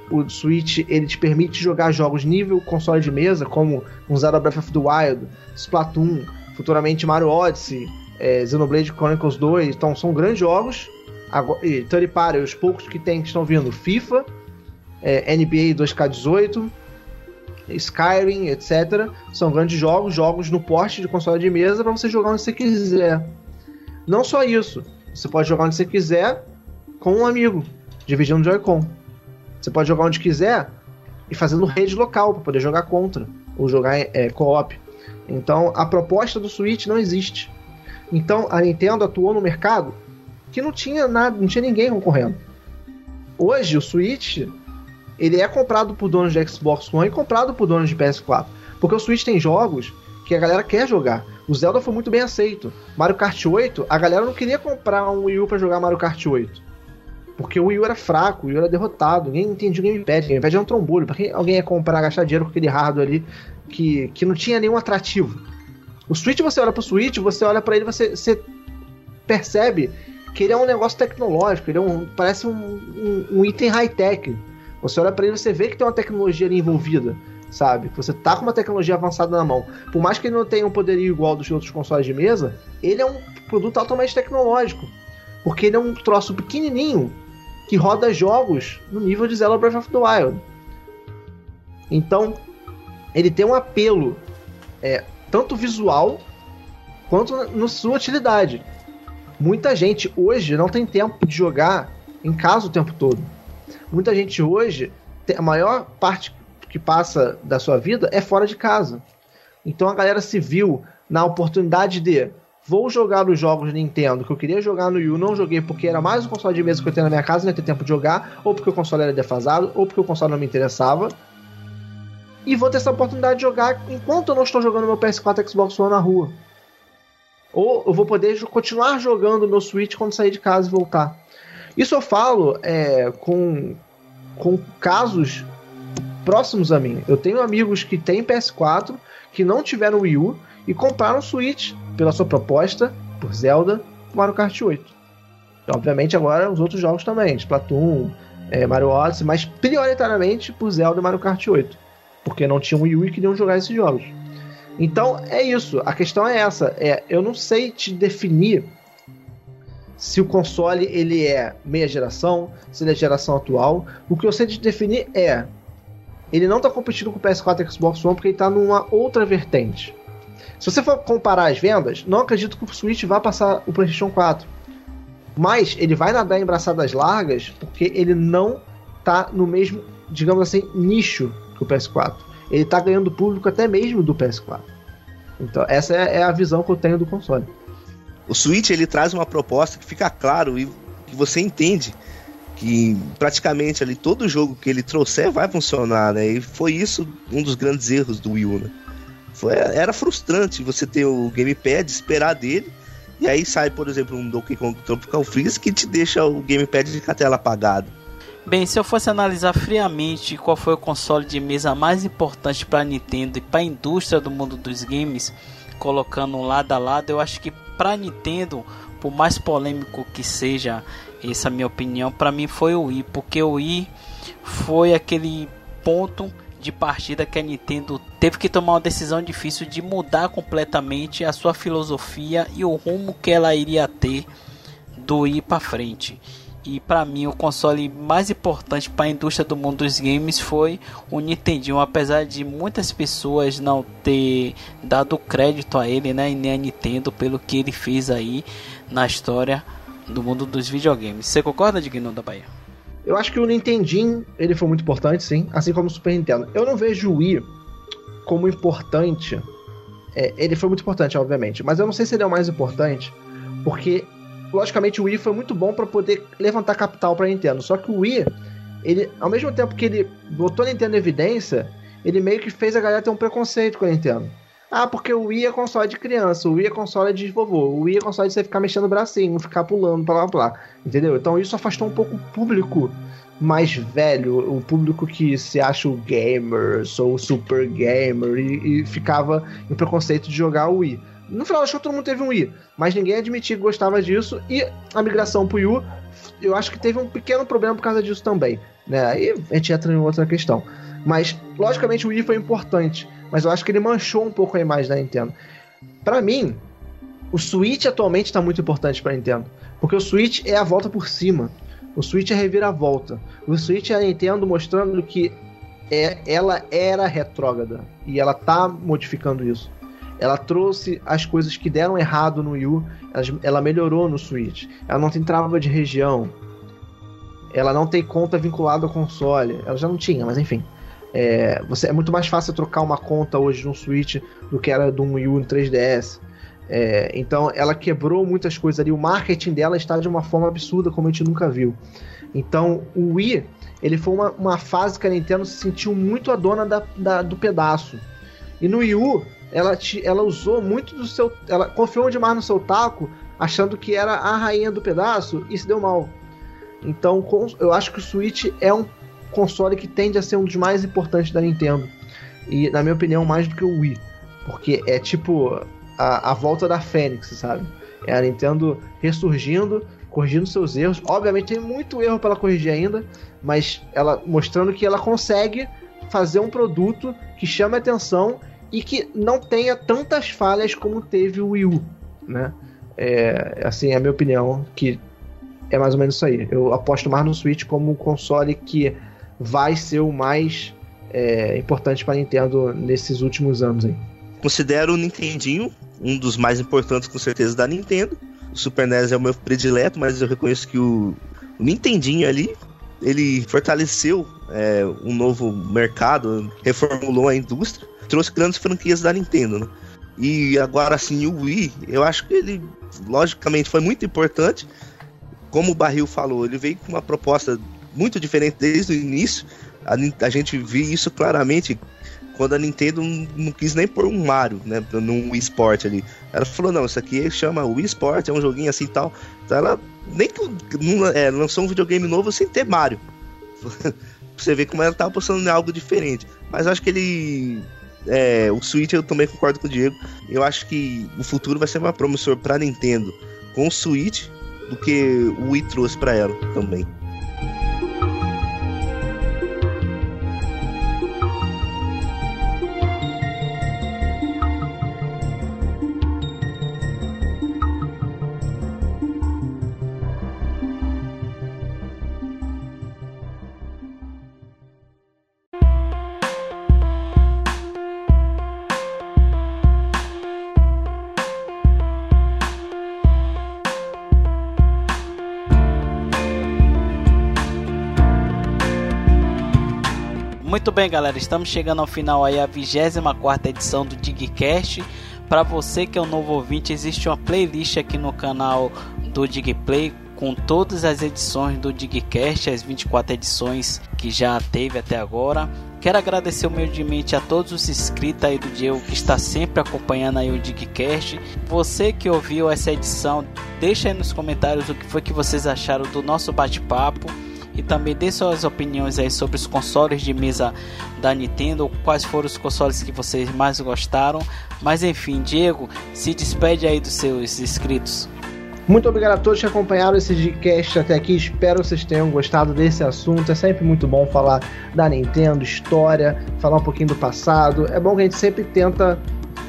o Switch ele te permite jogar jogos nível console de mesa, como um Zelda Breath of the Wild, Splatoon, futuramente Mario Odyssey, é, Xenoblade Chronicles 2, então são grandes jogos. Agora, e Third Party, os poucos que tem que estão vindo, FIFA, é, NBA 2K18, Skyrim, etc. São grandes jogos, jogos no porte de console de mesa para você jogar onde você quiser. Não só isso, você pode jogar onde você quiser com um amigo, dividindo o Joy-Con. Você pode jogar onde quiser e fazendo rede local para poder jogar contra ou jogar é, co-op. Então a proposta do Switch não existe. Então a Nintendo atuou no mercado que não tinha nada, não tinha ninguém concorrendo. Hoje o Switch ele é comprado por donos de Xbox One e comprado por donos de PS4, porque o Switch tem jogos que a galera quer jogar. O Zelda foi muito bem aceito. Mario Kart 8, a galera não queria comprar um Wii U para jogar Mario Kart 8. Porque o Wii U era fraco, o Wii U era derrotado, ninguém entendia o Gamepad. O Gamepad era um trombolho. Pra quem alguém ia comprar, gastar dinheiro com aquele hardware ali que, que não tinha nenhum atrativo. O Switch, você olha pro Switch, você olha para ele, você, você percebe que ele é um negócio tecnológico, ele é um, parece um, um, um item high-tech. Você olha para ele, você vê que tem uma tecnologia ali envolvida, sabe? Você tá com uma tecnologia avançada na mão. Por mais que ele não tenha um poderio igual dos outros consoles de mesa, ele é um produto altamente tecnológico. Porque ele é um troço pequenininho que roda jogos no nível de Zelda Breath of the Wild. Então, ele tem um apelo é, tanto visual quanto na sua utilidade. Muita gente hoje não tem tempo de jogar em casa o tempo todo. Muita gente hoje, a maior parte que passa da sua vida é fora de casa. Então a galera se viu na oportunidade de vou jogar os jogos Nintendo que eu queria jogar no Wii não joguei porque era mais um console de mesa que eu tenho na minha casa, não ia ter tempo de jogar, ou porque o console era defasado, ou porque o console não me interessava. E vou ter essa oportunidade de jogar enquanto eu não estou jogando meu PS4 Xbox One na rua. Ou eu vou poder continuar jogando meu Switch quando sair de casa e voltar. Isso eu falo é, com, com casos próximos a mim. Eu tenho amigos que têm PS4, que não tiveram Wii U e compraram Switch pela sua proposta, por Zelda, Mario Kart 8. Obviamente agora os outros jogos também, Splatoon, é, Mario Odyssey, mas prioritariamente por Zelda e Mario Kart 8. Porque não tinham Wii U e queriam jogar esses jogos. Então é isso, a questão é essa. É, eu não sei te definir se o console ele é meia geração, se ele é geração atual. O que eu sei te definir é ele não está competindo com o PS4 e Xbox One porque ele está numa outra vertente. Se você for comparar as vendas, não acredito que o Switch vá passar o PlayStation 4. Mas ele vai nadar em braçadas largas porque ele não tá no mesmo, digamos assim, nicho que o PS4. Ele tá ganhando público até mesmo do PS4. Então, essa é, é a visão que eu tenho do console. O Switch ele traz uma proposta que fica claro e que você entende que praticamente ali todo jogo que ele trouxer vai funcionar, né? E foi isso um dos grandes erros do Wii U, né? Foi, era frustrante você ter o gamepad, esperar dele, e aí sai, por exemplo, um Donkey Kong Tropical Freeze que te deixa o gamepad com a tela apagada. Bem, se eu fosse analisar friamente qual foi o console de mesa mais importante para a Nintendo e para a indústria do mundo dos games, colocando lado a lado, eu acho que para a Nintendo, por mais polêmico que seja essa minha opinião, para mim foi o Wii, porque o Wii foi aquele ponto de partida que a Nintendo teve que tomar uma decisão difícil de mudar completamente a sua filosofia e o rumo que ela iria ter do Wii para frente. E para mim o console mais importante para a indústria do mundo dos games foi o Nintendo, apesar de muitas pessoas não ter dado crédito a ele, né, e nem a Nintendo pelo que ele fez aí na história do mundo dos videogames. Você concorda, Digno da Bahia? Eu acho que o Nintendinho, ele foi muito importante, sim, assim como o Super Nintendo. Eu não vejo o Wii como importante. É, ele foi muito importante, obviamente, mas eu não sei se ele é o mais importante, porque logicamente o Wii foi muito bom para poder levantar capital para Nintendo. Só que o Wii, ele, ao mesmo tempo que ele botou a Nintendo em evidência, ele meio que fez a galera ter um preconceito com a Nintendo. Ah, porque o Wii é console de criança, o Wii é console de vovô, o Wii é console de você ficar mexendo o bracinho, ficar pulando, blá blá blá. Entendeu? Então isso afastou um pouco o público mais velho, o público que se acha o gamer, sou o super gamer, e, e, ficava em preconceito de jogar o Wii. No final das contas, todo mundo teve um Wii, mas ninguém admitia que gostava disso, e a migração pro Wii, eu acho que teve um pequeno problema por causa disso também. Né? Aí a gente entra em outra questão. Mas, logicamente, o Wii foi importante mas eu acho que ele manchou um pouco a imagem da Nintendo. Para mim, o Switch atualmente está muito importante para Nintendo, porque o Switch é a volta por cima. O Switch é a reviravolta. O Switch é a Nintendo mostrando que é, ela era retrógrada e ela tá modificando isso. Ela trouxe as coisas que deram errado no Wii U, ela melhorou no Switch. Ela não tem trava de região. Ela não tem conta vinculada ao console. Ela já não tinha, mas enfim. É, você, é muito mais fácil trocar uma conta hoje no Switch do que era do Wii U no 3DS. É, então ela quebrou muitas coisas ali. O marketing dela está de uma forma absurda, como a gente nunca viu. Então o Wii ele foi uma, uma fase que a Nintendo se sentiu muito a dona da, da do pedaço. E no Wii U, ela, te, ela usou muito do seu. Ela confiou demais no seu taco, achando que era a rainha do pedaço, e se deu mal. Então eu acho que o Switch é um console que tende a ser um dos mais importantes da Nintendo. E, na minha opinião, mais do que o Wii. Porque é tipo a, a volta da Fênix, sabe? É a Nintendo ressurgindo, corrigindo seus erros. Obviamente tem muito erro para corrigir ainda, mas ela mostrando que ela consegue fazer um produto que chame atenção e que não tenha tantas falhas como teve o Wii U, né? É, assim, é a minha opinião, que é mais ou menos isso aí. Eu aposto mais no Switch como um console que vai ser o mais é, importante para a Nintendo nesses últimos anos aí. Considero o Nintendinho um dos mais importantes com certeza da Nintendo. O Super NES é o meu predileto, mas eu reconheço que o, o Nintendinho ali ele fortaleceu é, um novo mercado, reformulou a indústria, trouxe grandes franquias da Nintendo, né? E agora sim o Wii, eu acho que ele logicamente foi muito importante. Como o Barril falou, ele veio com uma proposta muito diferente desde o início. A, a gente viu isso claramente quando a Nintendo não, quis nem pôr um Mario, né, num Wii Sport ali. Ela falou, não, isso aqui chama Wii Sport, é um joguinho assim e tal. Então ela nem não, é, lançou um videogame novo sem ter Mario. você ver como ela tava postando em algo diferente. Mas acho que ele... É, o Switch eu também concordo com o Diego. Eu acho que o futuro vai ser mais promissor pra Nintendo com o Switch do que o Wii trouxe para ela também. Muito bem, galera, estamos chegando ao final aí, a 24 edição do Digcast. Para você que é um novo ouvinte, existe uma playlist aqui no canal do Digplay com todas as edições do Digcast, as 24 edições que já teve até agora. Quero agradecer humildemente a todos os inscritos aí do Diego que está sempre acompanhando aí o Digcast. Você que ouviu essa edição, deixa aí nos comentários o que foi que vocês acharam do nosso bate-papo e também dê suas opiniões aí sobre os consoles de mesa da Nintendo, quais foram os consoles que vocês mais gostaram. Mas enfim, Diego, se despede aí dos seus inscritos. Muito obrigado a todos que acompanharam esse podcast até aqui. Espero que vocês tenham gostado desse assunto. É sempre muito bom falar da Nintendo, história, falar um pouquinho do passado. É bom que a gente sempre tenta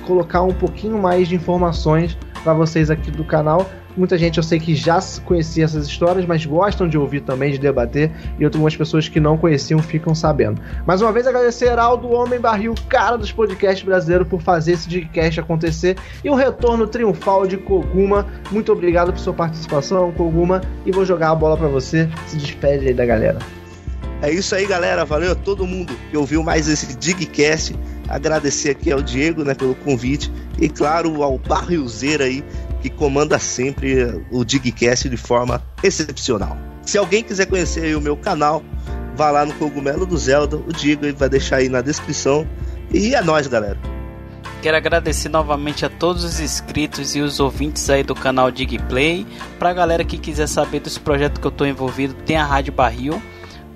colocar um pouquinho mais de informações para vocês aqui do canal Muita gente eu sei que já conhecia essas histórias, mas gostam de ouvir também, de debater, e algumas pessoas que não conheciam ficam sabendo. Mais uma vez agradecer ao do Homem Barril, cara dos podcasts brasileiros, por fazer esse podcast acontecer e o retorno triunfal de Koguma. Muito obrigado por sua participação, Koguma, e vou jogar a bola para você. Se despede aí da galera. É isso aí, galera. Valeu a todo mundo que ouviu mais esse Digcast. Agradecer aqui ao Diego, né, pelo convite e claro ao Barrilzeira aí que comanda sempre o Digcast de forma excepcional. Se alguém quiser conhecer o meu canal, vá lá no Cogumelo do Zelda, o Digo vai deixar aí na descrição. E é nóis, galera. Quero agradecer novamente a todos os inscritos e os ouvintes aí do canal Digplay. Pra galera que quiser saber dos projetos que eu estou envolvido, tem a Rádio Barril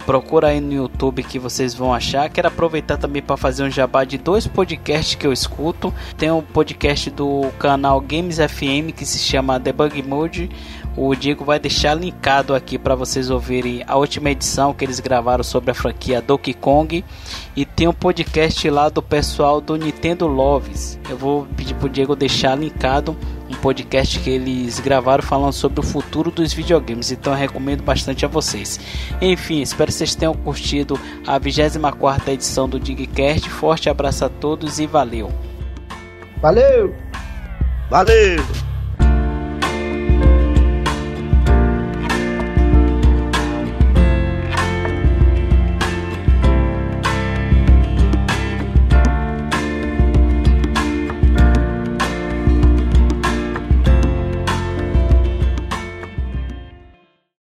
Procura aí no YouTube que vocês vão achar. Quero aproveitar também para fazer um jabá de dois podcasts que eu escuto. Tem um podcast do canal Games FM que se chama Debug Mode. O Diego vai deixar linkado aqui para vocês ouvirem a última edição que eles gravaram sobre a franquia Donkey Kong. E tem um podcast lá do pessoal do Nintendo Loves. Eu vou pedir pro Diego deixar linkado podcast que eles gravaram falando sobre o futuro dos videogames, então eu recomendo bastante a vocês. Enfim, espero que vocês tenham curtido a 24 edição do Digcast. Forte abraço a todos e valeu! Valeu! Valeu!